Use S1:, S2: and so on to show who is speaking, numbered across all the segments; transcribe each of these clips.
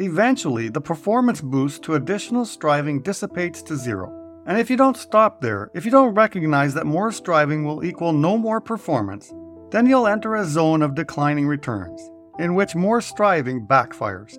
S1: Eventually, the performance boost to additional striving dissipates to zero. And if you don't stop there, if you don't recognize that more striving will equal no more performance, then you'll enter a zone of declining returns, in which more striving backfires.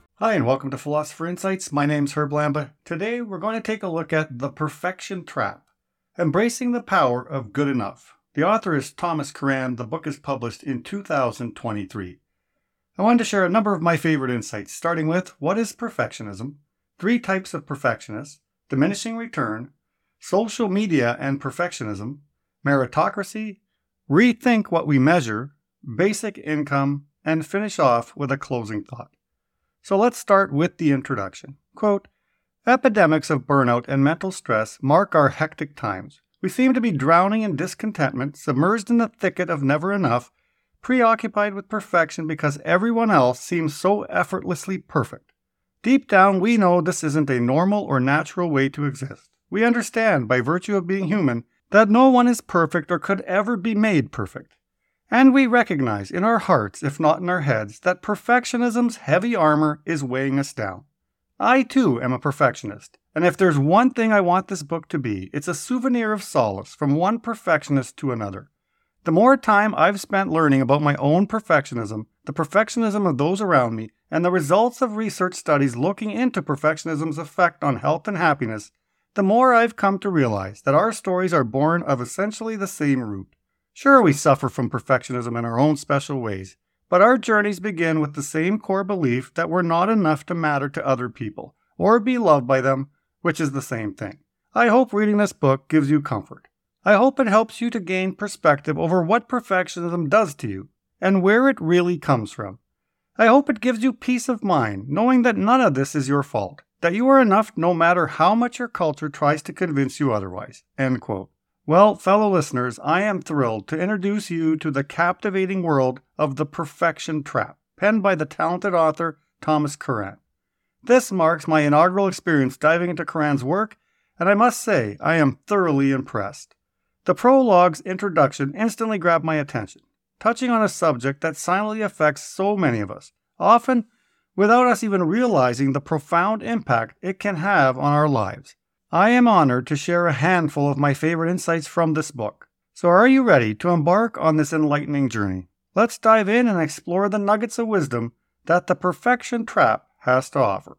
S1: Hi, and welcome to Philosopher Insights. My name's Herb Lamba. Today, we're going to take a look at The Perfection Trap Embracing the Power of Good Enough. The author is Thomas Curran. The book is published in 2023. I wanted to share a number of my favorite insights, starting with what is perfectionism, three types of perfectionists, diminishing return, social media and perfectionism, meritocracy, rethink what we measure, basic income, and finish off with a closing thought. So let's start with the introduction. Quote Epidemics of burnout and mental stress mark our hectic times. We seem to be drowning in discontentment, submerged in the thicket of never enough, preoccupied with perfection because everyone else seems so effortlessly perfect. Deep down, we know this isn't a normal or natural way to exist. We understand, by virtue of being human, that no one is perfect or could ever be made perfect. And we recognize in our hearts, if not in our heads, that perfectionism's heavy armor is weighing us down. I too am a perfectionist, and if there's one thing I want this book to be, it's a souvenir of solace from one perfectionist to another. The more time I've spent learning about my own perfectionism, the perfectionism of those around me, and the results of research studies looking into perfectionism's effect on health and happiness, the more I've come to realize that our stories are born of essentially the same root. Sure, we suffer from perfectionism in our own special ways, but our journeys begin with the same core belief that we're not enough to matter to other people or be loved by them, which is the same thing. I hope reading this book gives you comfort. I hope it helps you to gain perspective over what perfectionism does to you and where it really comes from. I hope it gives you peace of mind knowing that none of this is your fault, that you are enough no matter how much your culture tries to convince you otherwise. End quote. Well, fellow listeners, I am thrilled to introduce you to the captivating world of The Perfection Trap, penned by the talented author Thomas Curran. This marks my inaugural experience diving into Curran's work, and I must say I am thoroughly impressed. The prologue's introduction instantly grabbed my attention, touching on a subject that silently affects so many of us, often without us even realizing the profound impact it can have on our lives. I am honored to share a handful of my favorite insights from this book. So, are you ready to embark on this enlightening journey? Let's dive in and explore the nuggets of wisdom that the perfection trap has to offer.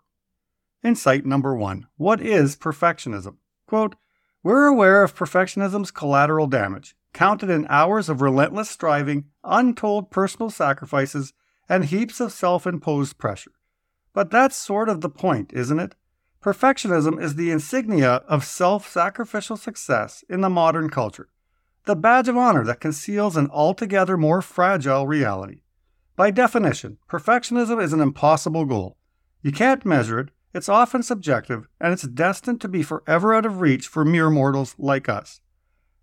S1: Insight number one What is perfectionism? Quote, We're aware of perfectionism's collateral damage, counted in hours of relentless striving, untold personal sacrifices, and heaps of self imposed pressure. But that's sort of the point, isn't it? Perfectionism is the insignia of self sacrificial success in the modern culture, the badge of honor that conceals an altogether more fragile reality. By definition, perfectionism is an impossible goal. You can't measure it, it's often subjective, and it's destined to be forever out of reach for mere mortals like us.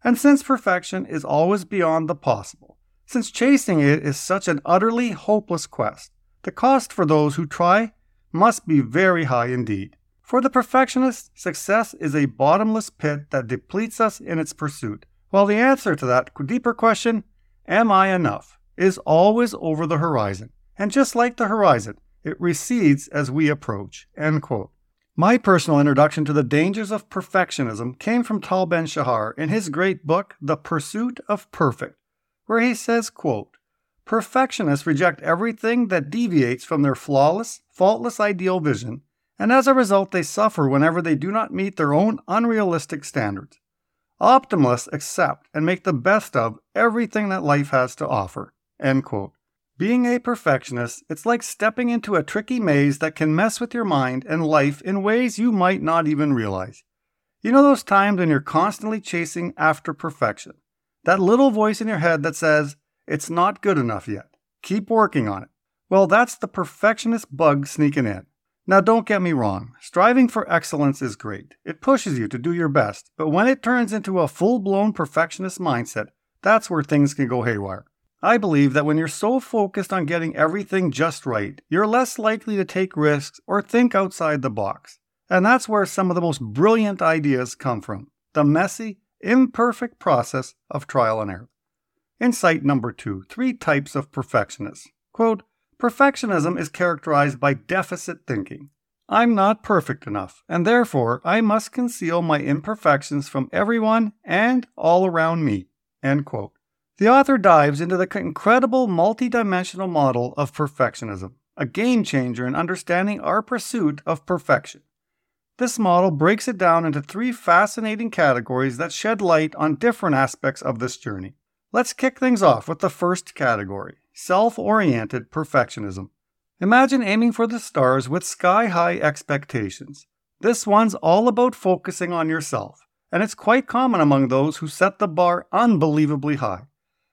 S1: And since perfection is always beyond the possible, since chasing it is such an utterly hopeless quest, the cost for those who try must be very high indeed. For the perfectionist, success is a bottomless pit that depletes us in its pursuit, while the answer to that deeper question, Am I enough? is always over the horizon. And just like the horizon, it recedes as we approach. End quote. My personal introduction to the dangers of perfectionism came from Tal Ben Shahar in his great book, The Pursuit of Perfect, where he says, quote, Perfectionists reject everything that deviates from their flawless, faultless ideal vision and as a result, they suffer whenever they do not meet their own unrealistic standards. Optimists accept and make the best of everything that life has to offer. End quote. Being a perfectionist, it's like stepping into a tricky maze that can mess with your mind and life in ways you might not even realize. You know those times when you're constantly chasing after perfection? That little voice in your head that says, it's not good enough yet. Keep working on it. Well, that's the perfectionist bug sneaking in. Now, don't get me wrong, striving for excellence is great. It pushes you to do your best, but when it turns into a full blown perfectionist mindset, that's where things can go haywire. I believe that when you're so focused on getting everything just right, you're less likely to take risks or think outside the box. And that's where some of the most brilliant ideas come from the messy, imperfect process of trial and error. Insight number two three types of perfectionists. Quote, Perfectionism is characterized by deficit thinking. I'm not perfect enough, and therefore I must conceal my imperfections from everyone and all around me. The author dives into the incredible multidimensional model of perfectionism, a game changer in understanding our pursuit of perfection. This model breaks it down into three fascinating categories that shed light on different aspects of this journey. Let's kick things off with the first category self oriented perfectionism. Imagine aiming for the stars with sky high expectations. This one's all about focusing on yourself, and it's quite common among those who set the bar unbelievably high.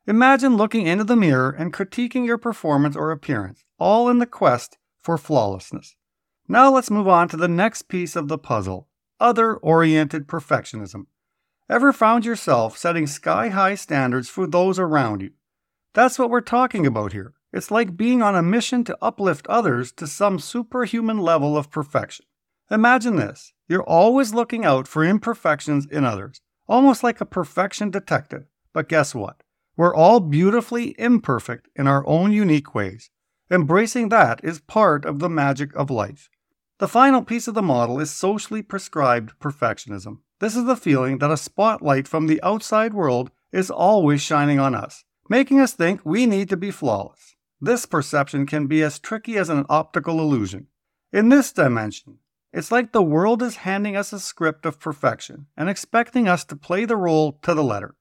S1: Imagine looking into the mirror and critiquing your performance or appearance, all in the quest for flawlessness. Now let's move on to the next piece of the puzzle other oriented perfectionism. Ever found yourself setting sky high standards for those around you? That's what we're talking about here. It's like being on a mission to uplift others to some superhuman level of perfection. Imagine this you're always looking out for imperfections in others, almost like a perfection detective. But guess what? We're all beautifully imperfect in our own unique ways. Embracing that is part of the magic of life. The final piece of the model is socially prescribed perfectionism. This is the feeling that a spotlight from the outside world is always shining on us, making us think we need to be flawless. This perception can be as tricky as an optical illusion. In this dimension, it's like the world is handing us a script of perfection and expecting us to play the role to the letter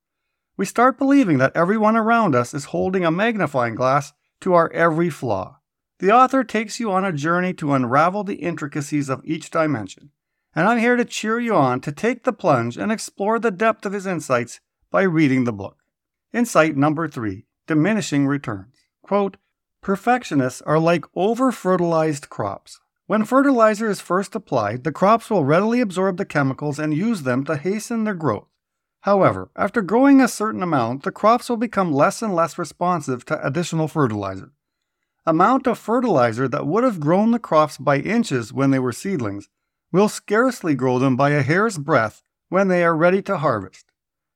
S1: we start believing that everyone around us is holding a magnifying glass to our every flaw. The author takes you on a journey to unravel the intricacies of each dimension, and I'm here to cheer you on to take the plunge and explore the depth of his insights by reading the book. Insight number three diminishing returns. Quote, Perfectionists are like over fertilized crops. When fertilizer is first applied, the crops will readily absorb the chemicals and use them to hasten their growth. However, after growing a certain amount, the crops will become less and less responsive to additional fertilizer. Amount of fertilizer that would have grown the crops by inches when they were seedlings will scarcely grow them by a hair's breadth when they are ready to harvest.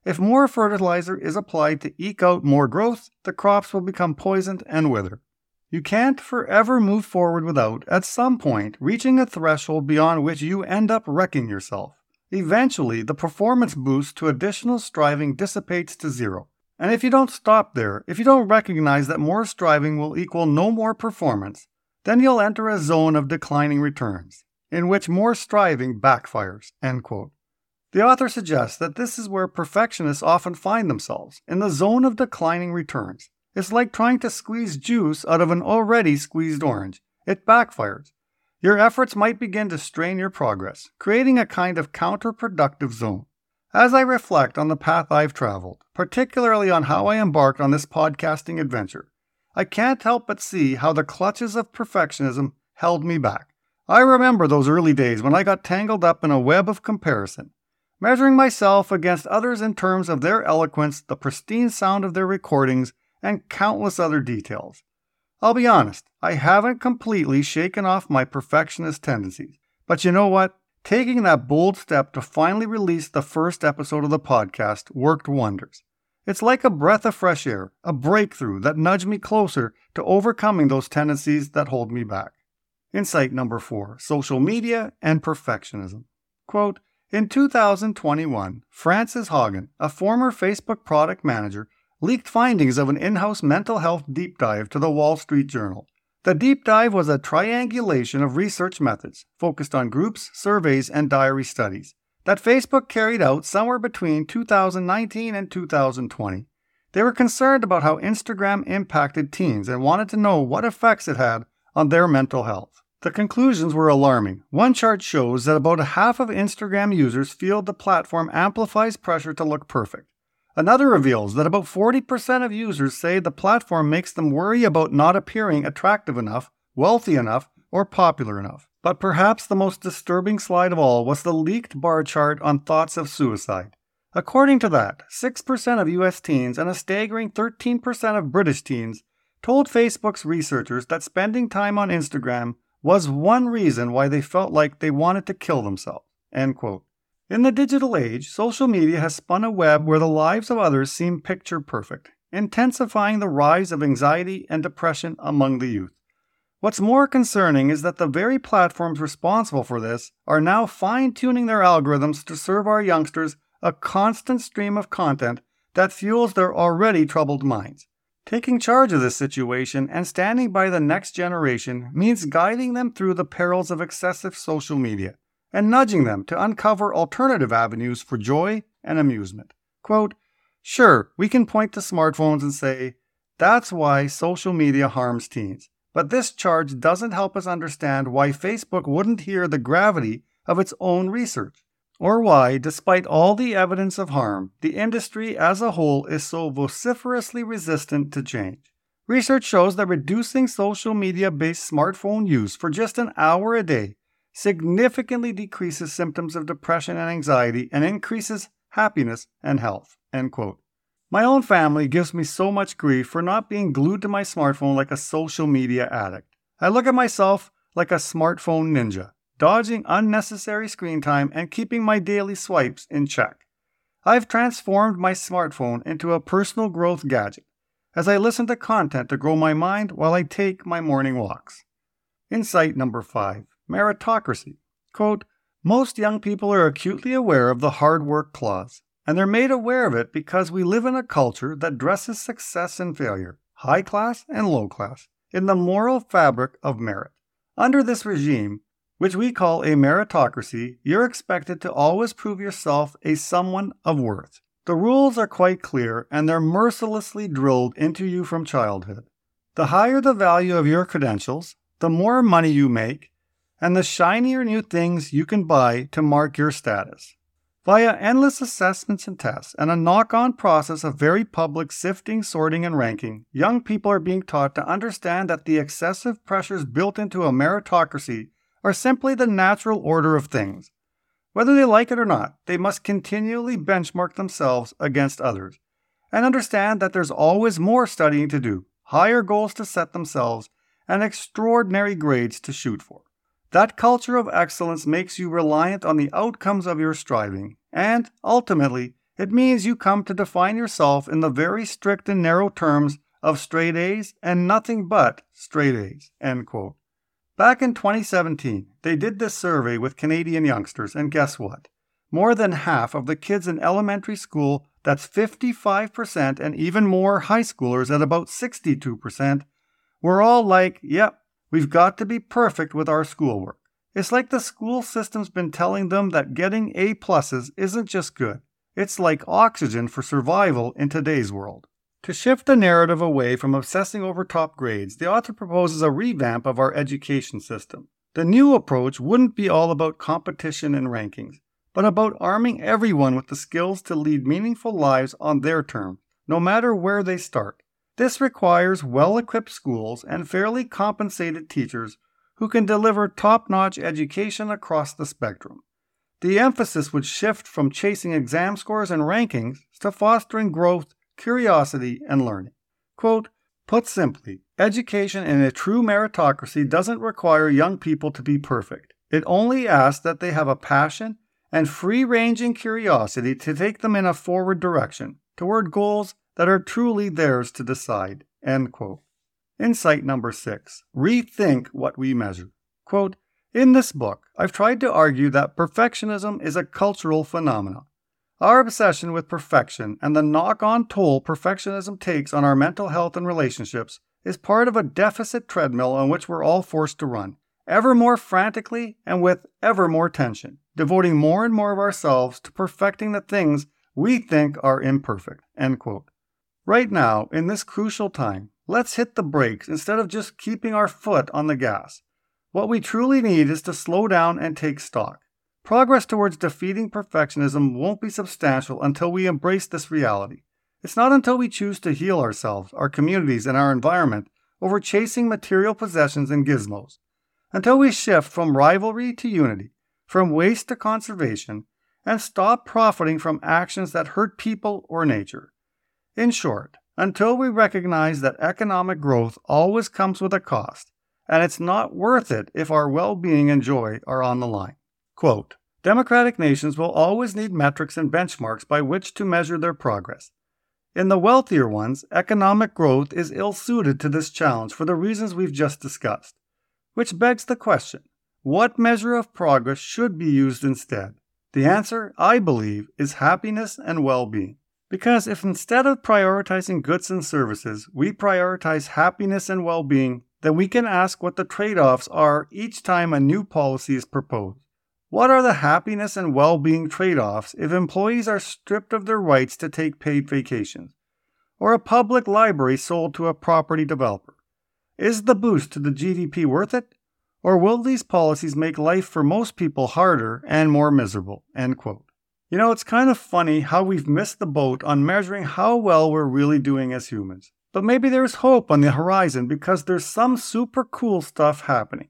S1: If more fertilizer is applied to eke out more growth, the crops will become poisoned and wither. You can't forever move forward without, at some point, reaching a threshold beyond which you end up wrecking yourself. Eventually, the performance boost to additional striving dissipates to zero. And if you don't stop there, if you don't recognize that more striving will equal no more performance, then you'll enter a zone of declining returns, in which more striving backfires. The author suggests that this is where perfectionists often find themselves, in the zone of declining returns. It's like trying to squeeze juice out of an already squeezed orange. It backfires. Your efforts might begin to strain your progress, creating a kind of counterproductive zone. As I reflect on the path I've traveled, particularly on how I embarked on this podcasting adventure, I can't help but see how the clutches of perfectionism held me back. I remember those early days when I got tangled up in a web of comparison, measuring myself against others in terms of their eloquence, the pristine sound of their recordings, and countless other details. I'll be honest, I haven't completely shaken off my perfectionist tendencies. But you know what? Taking that bold step to finally release the first episode of the podcast worked wonders. It's like a breath of fresh air, a breakthrough that nudged me closer to overcoming those tendencies that hold me back. Insight number four social media and perfectionism. Quote In 2021, Frances Haugen, a former Facebook product manager, leaked findings of an in house mental health deep dive to the Wall Street Journal. The deep dive was a triangulation of research methods focused on groups, surveys, and diary studies that Facebook carried out somewhere between 2019 and 2020. They were concerned about how Instagram impacted teens and wanted to know what effects it had on their mental health. The conclusions were alarming. One chart shows that about half of Instagram users feel the platform amplifies pressure to look perfect. Another reveals that about 40% of users say the platform makes them worry about not appearing attractive enough, wealthy enough, or popular enough. But perhaps the most disturbing slide of all was the leaked bar chart on thoughts of suicide. According to that, 6% of US teens and a staggering 13% of British teens told Facebook's researchers that spending time on Instagram was one reason why they felt like they wanted to kill themselves. End quote. In the digital age, social media has spun a web where the lives of others seem picture perfect, intensifying the rise of anxiety and depression among the youth. What's more concerning is that the very platforms responsible for this are now fine tuning their algorithms to serve our youngsters a constant stream of content that fuels their already troubled minds. Taking charge of this situation and standing by the next generation means guiding them through the perils of excessive social media and nudging them to uncover alternative avenues for joy and amusement. Quote, Sure, we can point to smartphones and say, that's why social media harms teens. But this charge doesn't help us understand why Facebook wouldn't hear the gravity of its own research, or why, despite all the evidence of harm, the industry as a whole is so vociferously resistant to change. Research shows that reducing social media based smartphone use for just an hour a day significantly decreases symptoms of depression and anxiety and increases happiness and health. End quote. My own family gives me so much grief for not being glued to my smartphone like a social media addict. I look at myself like a smartphone ninja, dodging unnecessary screen time and keeping my daily swipes in check. I've transformed my smartphone into a personal growth gadget as I listen to content to grow my mind while I take my morning walks. Insight number five meritocracy. Quote, Most young people are acutely aware of the hard work clause and they're made aware of it because we live in a culture that dresses success and failure, high class and low class, in the moral fabric of merit. Under this regime, which we call a meritocracy, you're expected to always prove yourself a someone of worth. The rules are quite clear and they're mercilessly drilled into you from childhood. The higher the value of your credentials, the more money you make, and the shinier new things you can buy to mark your status. Via endless assessments and tests and a knock on process of very public sifting, sorting, and ranking, young people are being taught to understand that the excessive pressures built into a meritocracy are simply the natural order of things. Whether they like it or not, they must continually benchmark themselves against others and understand that there's always more studying to do, higher goals to set themselves, and extraordinary grades to shoot for. That culture of excellence makes you reliant on the outcomes of your striving, and ultimately, it means you come to define yourself in the very strict and narrow terms of straight A's and nothing but straight A's. End quote. Back in 2017, they did this survey with Canadian youngsters, and guess what? More than half of the kids in elementary school, that's 55%, and even more high schoolers at about 62%, were all like, yep, We've got to be perfect with our schoolwork. It's like the school system's been telling them that getting A pluses isn't just good, it's like oxygen for survival in today's world. To shift the narrative away from obsessing over top grades, the author proposes a revamp of our education system. The new approach wouldn't be all about competition and rankings, but about arming everyone with the skills to lead meaningful lives on their terms, no matter where they start. This requires well equipped schools and fairly compensated teachers who can deliver top notch education across the spectrum. The emphasis would shift from chasing exam scores and rankings to fostering growth, curiosity, and learning. Quote, Put simply, education in a true meritocracy doesn't require young people to be perfect. It only asks that they have a passion and free ranging curiosity to take them in a forward direction toward goals that are truly theirs to decide. End quote. Insight number six rethink what we measure. Quote, in this book, I've tried to argue that perfectionism is a cultural phenomenon. Our obsession with perfection and the knock on toll perfectionism takes on our mental health and relationships is part of a deficit treadmill on which we're all forced to run, ever more frantically and with ever more tension, devoting more and more of ourselves to perfecting the things we think are imperfect. End quote. Right now, in this crucial time, let's hit the brakes instead of just keeping our foot on the gas. What we truly need is to slow down and take stock. Progress towards defeating perfectionism won't be substantial until we embrace this reality. It's not until we choose to heal ourselves, our communities, and our environment over chasing material possessions and gizmos. until we shift from rivalry to unity, from waste to conservation, and stop profiting from actions that hurt people or nature. In short, until we recognize that economic growth always comes with a cost, and it's not worth it if our well being and joy are on the line. Quote Democratic nations will always need metrics and benchmarks by which to measure their progress. In the wealthier ones, economic growth is ill suited to this challenge for the reasons we've just discussed. Which begs the question what measure of progress should be used instead? The answer, I believe, is happiness and well being. Because if instead of prioritizing goods and services, we prioritize happiness and well being, then we can ask what the trade offs are each time a new policy is proposed. What are the happiness and well being trade offs if employees are stripped of their rights to take paid vacations? Or a public library sold to a property developer? Is the boost to the GDP worth it? Or will these policies make life for most people harder and more miserable? End quote. You know, it's kind of funny how we've missed the boat on measuring how well we're really doing as humans. But maybe there's hope on the horizon because there's some super cool stuff happening.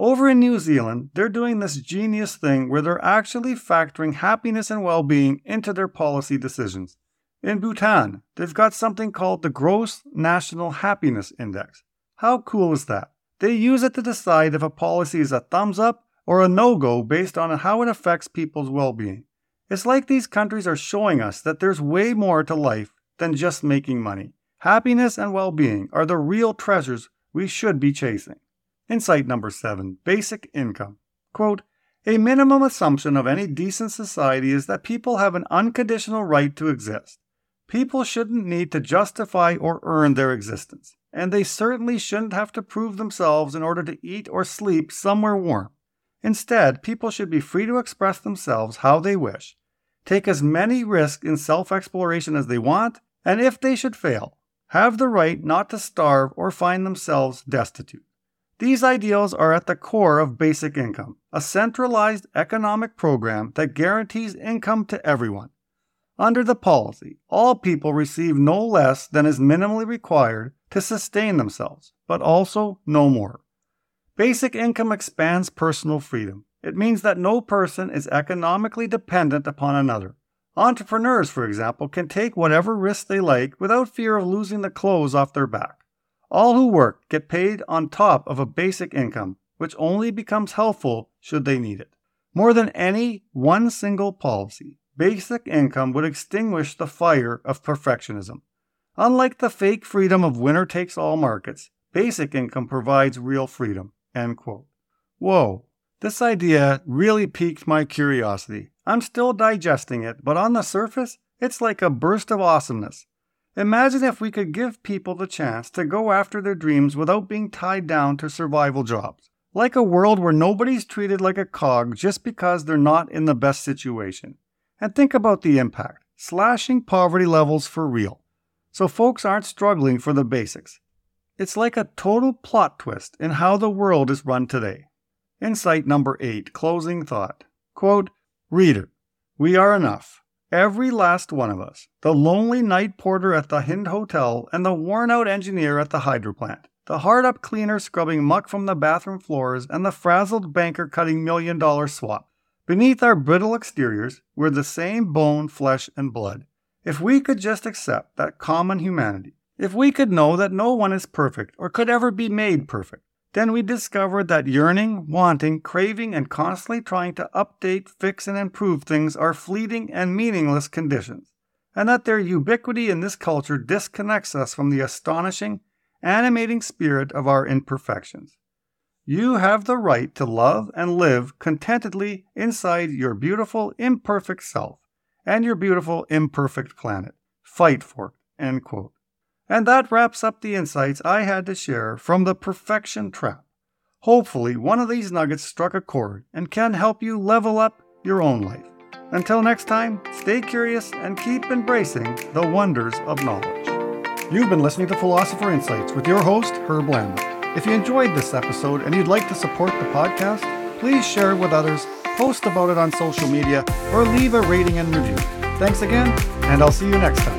S1: Over in New Zealand, they're doing this genius thing where they're actually factoring happiness and well being into their policy decisions. In Bhutan, they've got something called the Gross National Happiness Index. How cool is that? They use it to decide if a policy is a thumbs up or a no go based on how it affects people's well being. It's like these countries are showing us that there's way more to life than just making money. Happiness and well being are the real treasures we should be chasing. Insight number seven basic income. Quote, a minimum assumption of any decent society is that people have an unconditional right to exist. People shouldn't need to justify or earn their existence, and they certainly shouldn't have to prove themselves in order to eat or sleep somewhere warm. Instead, people should be free to express themselves how they wish, take as many risks in self exploration as they want, and if they should fail, have the right not to starve or find themselves destitute. These ideals are at the core of basic income, a centralized economic program that guarantees income to everyone. Under the policy, all people receive no less than is minimally required to sustain themselves, but also no more. Basic income expands personal freedom. It means that no person is economically dependent upon another. Entrepreneurs, for example, can take whatever risks they like without fear of losing the clothes off their back. All who work get paid on top of a basic income, which only becomes helpful should they need it. More than any one single policy, basic income would extinguish the fire of perfectionism. Unlike the fake freedom of winner takes all markets, basic income provides real freedom. End quote. Whoa, this idea really piqued my curiosity. I'm still digesting it, but on the surface, it's like a burst of awesomeness. Imagine if we could give people the chance to go after their dreams without being tied down to survival jobs. Like a world where nobody's treated like a cog just because they're not in the best situation. And think about the impact slashing poverty levels for real. So folks aren't struggling for the basics. It's like a total plot twist in how the world is run today. Insight number eight, closing thought. Quote, Reader, we are enough. Every last one of us. The lonely night porter at the Hind Hotel and the worn out engineer at the hydro plant. The hard up cleaner scrubbing muck from the bathroom floors and the frazzled banker cutting million dollar swap. Beneath our brittle exteriors, we're the same bone, flesh, and blood. If we could just accept that common humanity, if we could know that no one is perfect or could ever be made perfect, then we discovered that yearning, wanting, craving, and constantly trying to update, fix, and improve things are fleeting and meaningless conditions, and that their ubiquity in this culture disconnects us from the astonishing, animating spirit of our imperfections. You have the right to love and live contentedly inside your beautiful, imperfect self and your beautiful, imperfect planet. Fight for it. End quote. And that wraps up the insights I had to share from the Perfection Trap. Hopefully, one of these nuggets struck a chord and can help you level up your own life. Until next time, stay curious and keep embracing the wonders of knowledge. You've been listening to Philosopher Insights with your host, Herb Lamba. If you enjoyed this episode and you'd like to support the podcast, please share it with others, post about it on social media, or leave a rating and review. Thanks again, and I'll see you next time.